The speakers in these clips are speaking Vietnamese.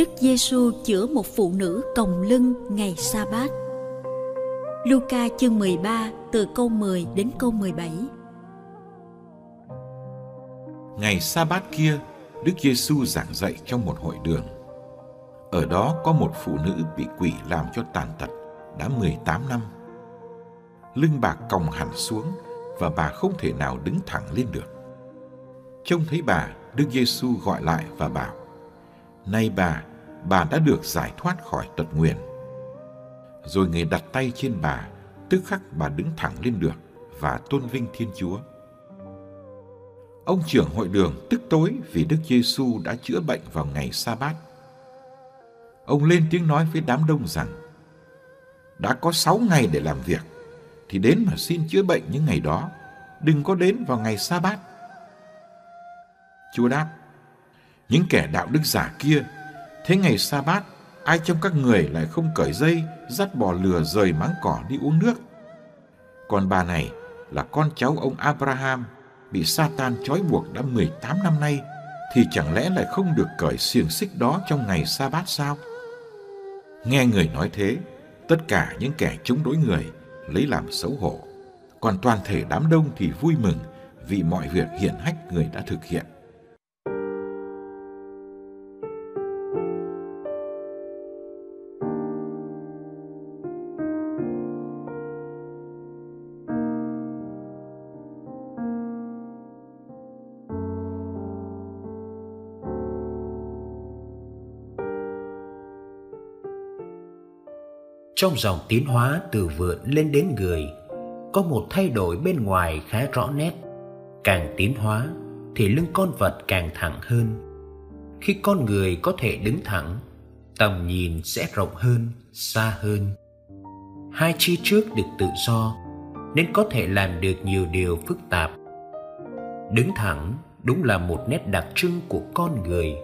Đức Giêsu chữa một phụ nữ còng lưng ngày sa bát. Luca chương 13 từ câu 10 đến câu 17. Ngày sa bát kia, Đức Giêsu giảng dạy trong một hội đường. Ở đó có một phụ nữ bị quỷ làm cho tàn tật đã 18 năm. Lưng bà còng hẳn xuống và bà không thể nào đứng thẳng lên được. Trông thấy bà, Đức Giêsu gọi lại và bảo: "Này bà, bà đã được giải thoát khỏi tật nguyền." Rồi người đặt tay trên bà, tức khắc bà đứng thẳng lên được và tôn vinh Thiên Chúa. Ông trưởng hội đường tức tối vì Đức Giêsu đã chữa bệnh vào ngày sa bát. Ông lên tiếng nói với đám đông rằng: Đã có sáu ngày để làm việc, thì đến mà xin chữa bệnh những ngày đó, đừng có đến vào ngày sa bát. Chúa đáp, những kẻ đạo đức giả kia, thế ngày sa bát, ai trong các người lại không cởi dây, dắt bò lừa rời máng cỏ đi uống nước? Còn bà này là con cháu ông Abraham, bị Satan trói buộc đã 18 năm nay, thì chẳng lẽ lại không được cởi xiềng xích đó trong ngày sa bát sao? Nghe người nói thế, tất cả những kẻ chống đối người lấy làm xấu hổ. Còn toàn thể đám đông thì vui mừng vì mọi việc hiển hách người đã thực hiện. Trong dòng tiến hóa từ vượn lên đến người, có một thay đổi bên ngoài khá rõ nét. Càng tiến hóa thì lưng con vật càng thẳng hơn. Khi con người có thể đứng thẳng, tầm nhìn sẽ rộng hơn, xa hơn. Hai chi trước được tự do nên có thể làm được nhiều điều phức tạp. Đứng thẳng đúng là một nét đặc trưng của con người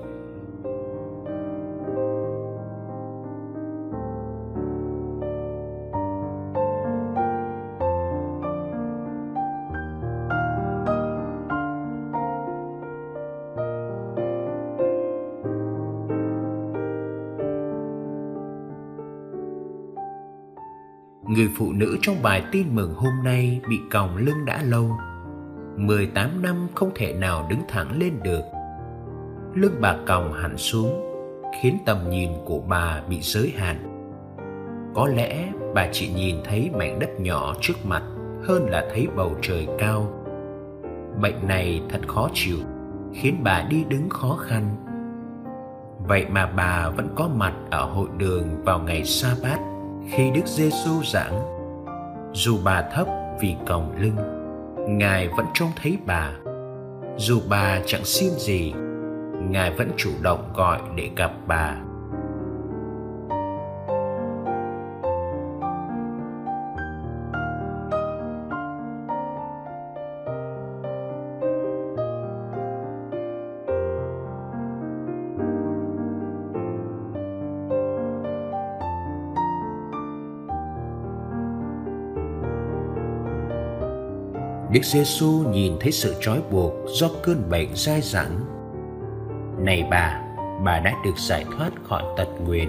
Người phụ nữ trong bài tin mừng hôm nay bị còng lưng đã lâu. 18 năm không thể nào đứng thẳng lên được. Lưng bà còng hẳn xuống, Khiến tầm nhìn của bà bị giới hạn. Có lẽ bà chỉ nhìn thấy mảnh đất nhỏ trước mặt Hơn là thấy bầu trời cao. Bệnh này thật khó chịu, Khiến bà đi đứng khó khăn. Vậy mà bà vẫn có mặt ở hội đường vào ngày sa bát khi Đức Giêsu giảng. Dù bà thấp vì còng lưng, Ngài vẫn trông thấy bà. Dù bà chẳng xin gì, Ngài vẫn chủ động gọi để gặp bà. Đức Giêsu nhìn thấy sự trói buộc do cơn bệnh dai dẳng. Này bà, bà đã được giải thoát khỏi tật nguyền.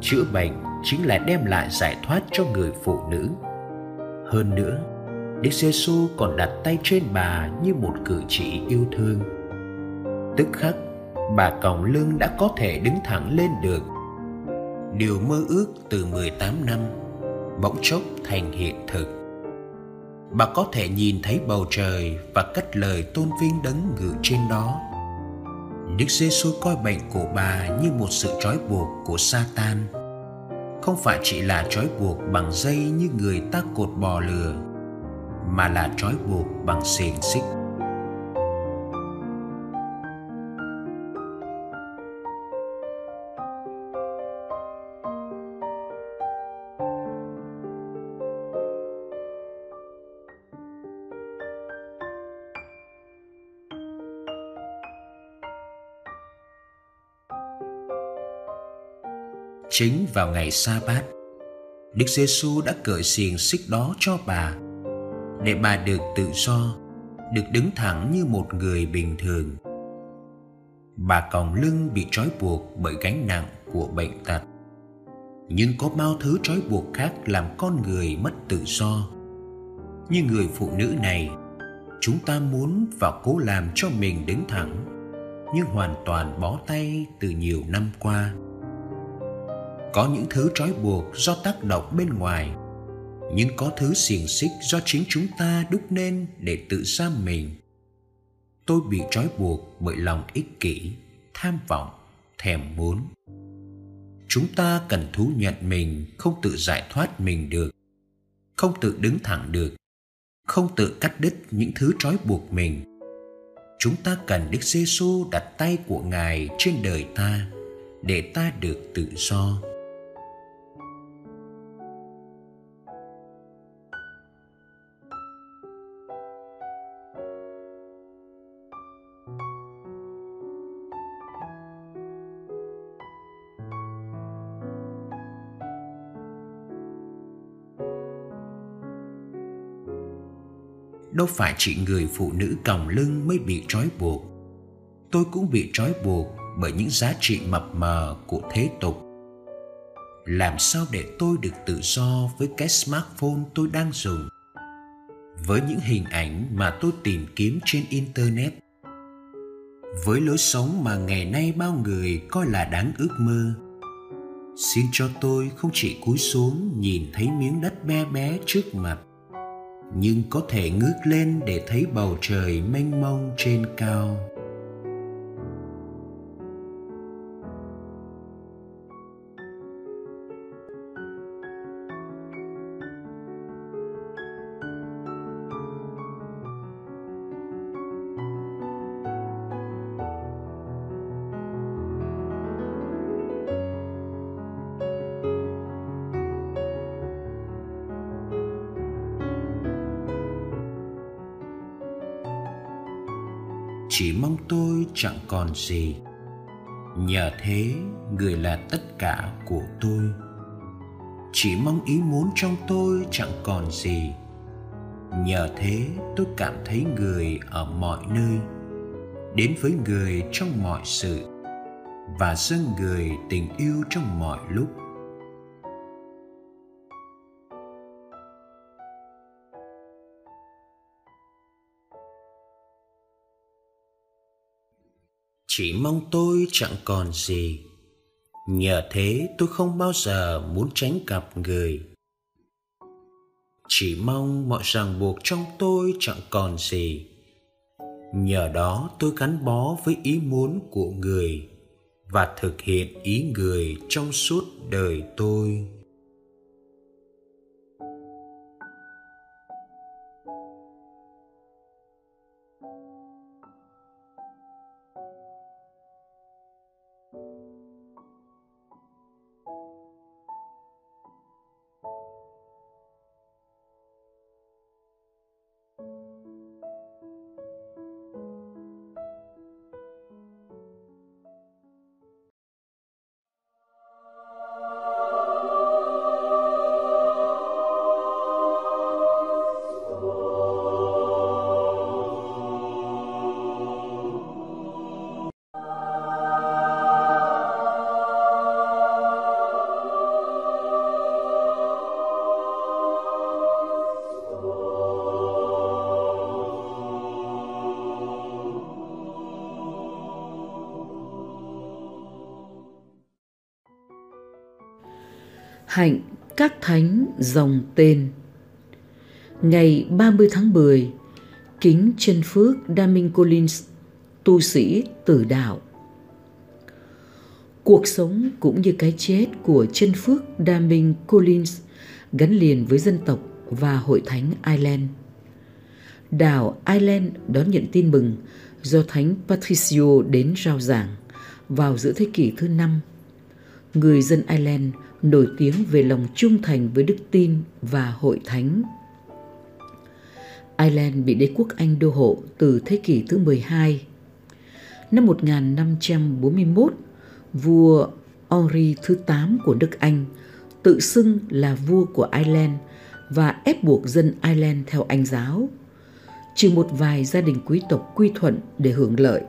Chữa bệnh chính là đem lại giải thoát cho người phụ nữ. Hơn nữa, Đức Giêsu còn đặt tay trên bà như một cử chỉ yêu thương. Tức khắc, bà còng lưng đã có thể đứng thẳng lên được. Điều mơ ước từ 18 năm bỗng chốc thành hiện thực bà có thể nhìn thấy bầu trời và cất lời tôn vinh đấng ngự trên đó. Đức Giêsu coi bệnh của bà như một sự trói buộc của Satan, không phải chỉ là trói buộc bằng dây như người ta cột bò lừa, mà là trói buộc bằng xiềng xích. Chính vào ngày sa bát Đức Giêsu đã cởi xiềng xích đó cho bà, Để bà được tự do, Được đứng thẳng như một người bình thường. Bà còng lưng bị trói buộc bởi gánh nặng của bệnh tật. Nhưng có bao thứ trói buộc khác làm con người mất tự do. Như người phụ nữ này, chúng ta muốn và cố làm cho mình đứng thẳng, nhưng hoàn toàn bó tay từ nhiều năm qua có những thứ trói buộc do tác động bên ngoài, nhưng có thứ xiềng xích do chính chúng ta đúc nên để tự giam mình. Tôi bị trói buộc bởi lòng ích kỷ, tham vọng, thèm muốn. Chúng ta cần thú nhận mình, không tự giải thoát mình được, không tự đứng thẳng được, không tự cắt đứt những thứ trói buộc mình. Chúng ta cần đức giêsu đặt tay của ngài trên đời ta để ta được tự do. Đâu phải chỉ người phụ nữ còng lưng mới bị trói buộc. Tôi cũng bị trói buộc bởi những giá trị mập mờ của thế tục. Làm sao để tôi được tự do với cái smartphone tôi đang dùng? Với những hình ảnh mà tôi tìm kiếm trên internet. Với lối sống mà ngày nay bao người coi là đáng ước mơ. Xin cho tôi không chỉ cúi xuống nhìn thấy miếng đất bé bé trước mặt nhưng có thể ngước lên để thấy bầu trời mênh mông trên cao. Chỉ mong tôi chẳng còn gì. Nhờ thế, người là tất cả của tôi. Chỉ mong ý muốn trong tôi chẳng còn gì. Nhờ thế, tôi cảm thấy người ở mọi nơi, đến với người trong mọi sự, và dâng người tình yêu trong mọi lúc. Chỉ mong tôi chẳng còn gì. Nhờ thế tôi không bao giờ muốn tránh gặp người. Chỉ mong mọi ràng buộc trong tôi chẳng còn gì. Nhờ đó tôi gắn bó với ý muốn của người và thực hiện ý người trong suốt đời tôi. Hạnh các thánh dòng tên. Ngày 30 tháng 10, kính chân phước Daming Collins, tu sĩ tử đạo. Cuộc sống cũng như cái chết của chân phước Daming Collins gắn liền với dân tộc và hội thánh Ireland. Đảo Ireland đón nhận tin mừng do Thánh Patricio đến rao giảng vào giữa thế kỷ thứ năm. Người dân Ireland nổi tiếng về lòng trung thành với đức tin và hội thánh. Ireland bị đế quốc Anh đô hộ từ thế kỷ thứ 12. Năm 1541, vua Henry thứ 8 của nước Anh tự xưng là vua của Ireland và ép buộc dân Ireland theo Anh giáo. Trừ một vài gia đình quý tộc quy thuận để hưởng lợi,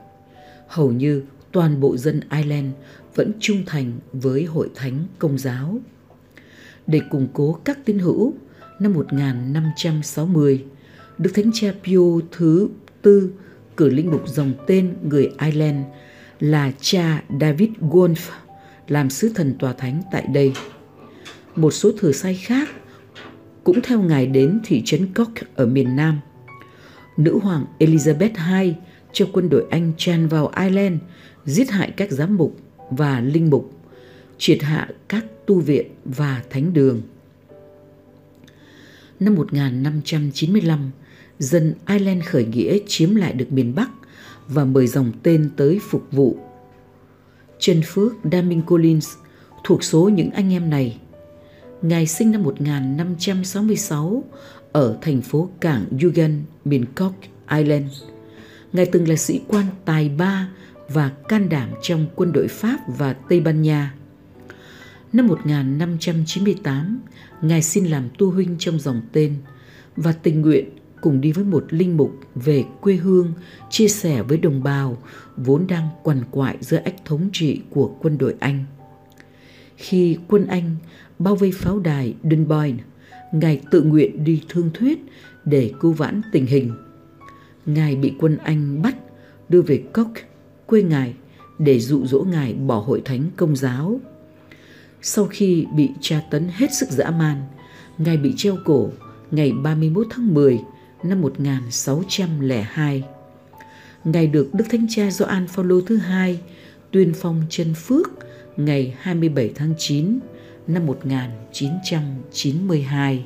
hầu như toàn bộ dân Ireland vẫn trung thành với hội thánh công giáo. Để củng cố các tín hữu, năm 1560, Đức Thánh Cha Pio thứ tư cử linh mục dòng tên người Ireland là cha David Wolf làm sứ thần tòa thánh tại đây. Một số thừa sai khác cũng theo ngài đến thị trấn Cork ở miền Nam. Nữ hoàng Elizabeth II cho quân đội Anh tràn vào Ireland, giết hại các giám mục và linh mục, triệt hạ các tu viện và thánh đường. Năm 1595, dân Ireland khởi nghĩa chiếm lại được miền Bắc và mời dòng tên tới phục vụ. Trần Phước Daming Collins thuộc số những anh em này. Ngài sinh năm 1566 ở thành phố cảng Yugan, miền Cork, Ireland. Ngài từng là sĩ quan tài ba và can đảm trong quân đội Pháp và Tây Ban Nha. Năm 1598, Ngài xin làm tu huynh trong dòng tên và tình nguyện cùng đi với một linh mục về quê hương chia sẻ với đồng bào vốn đang quằn quại giữa ách thống trị của quân đội Anh. Khi quân Anh bao vây pháo đài Dunboyne, Ngài tự nguyện đi thương thuyết để cứu vãn tình hình. Ngài bị quân Anh bắt đưa về Cork, quê Ngài, để dụ dỗ Ngài bỏ hội thánh công giáo. Sau khi bị tra tấn hết sức dã man, Ngài bị treo cổ ngày 31 tháng 10 năm 1602. Ngài được Đức Thánh Cha Gioan Phaolô thứ hai tuyên phong chân phước ngày 27 tháng 9 năm 1992.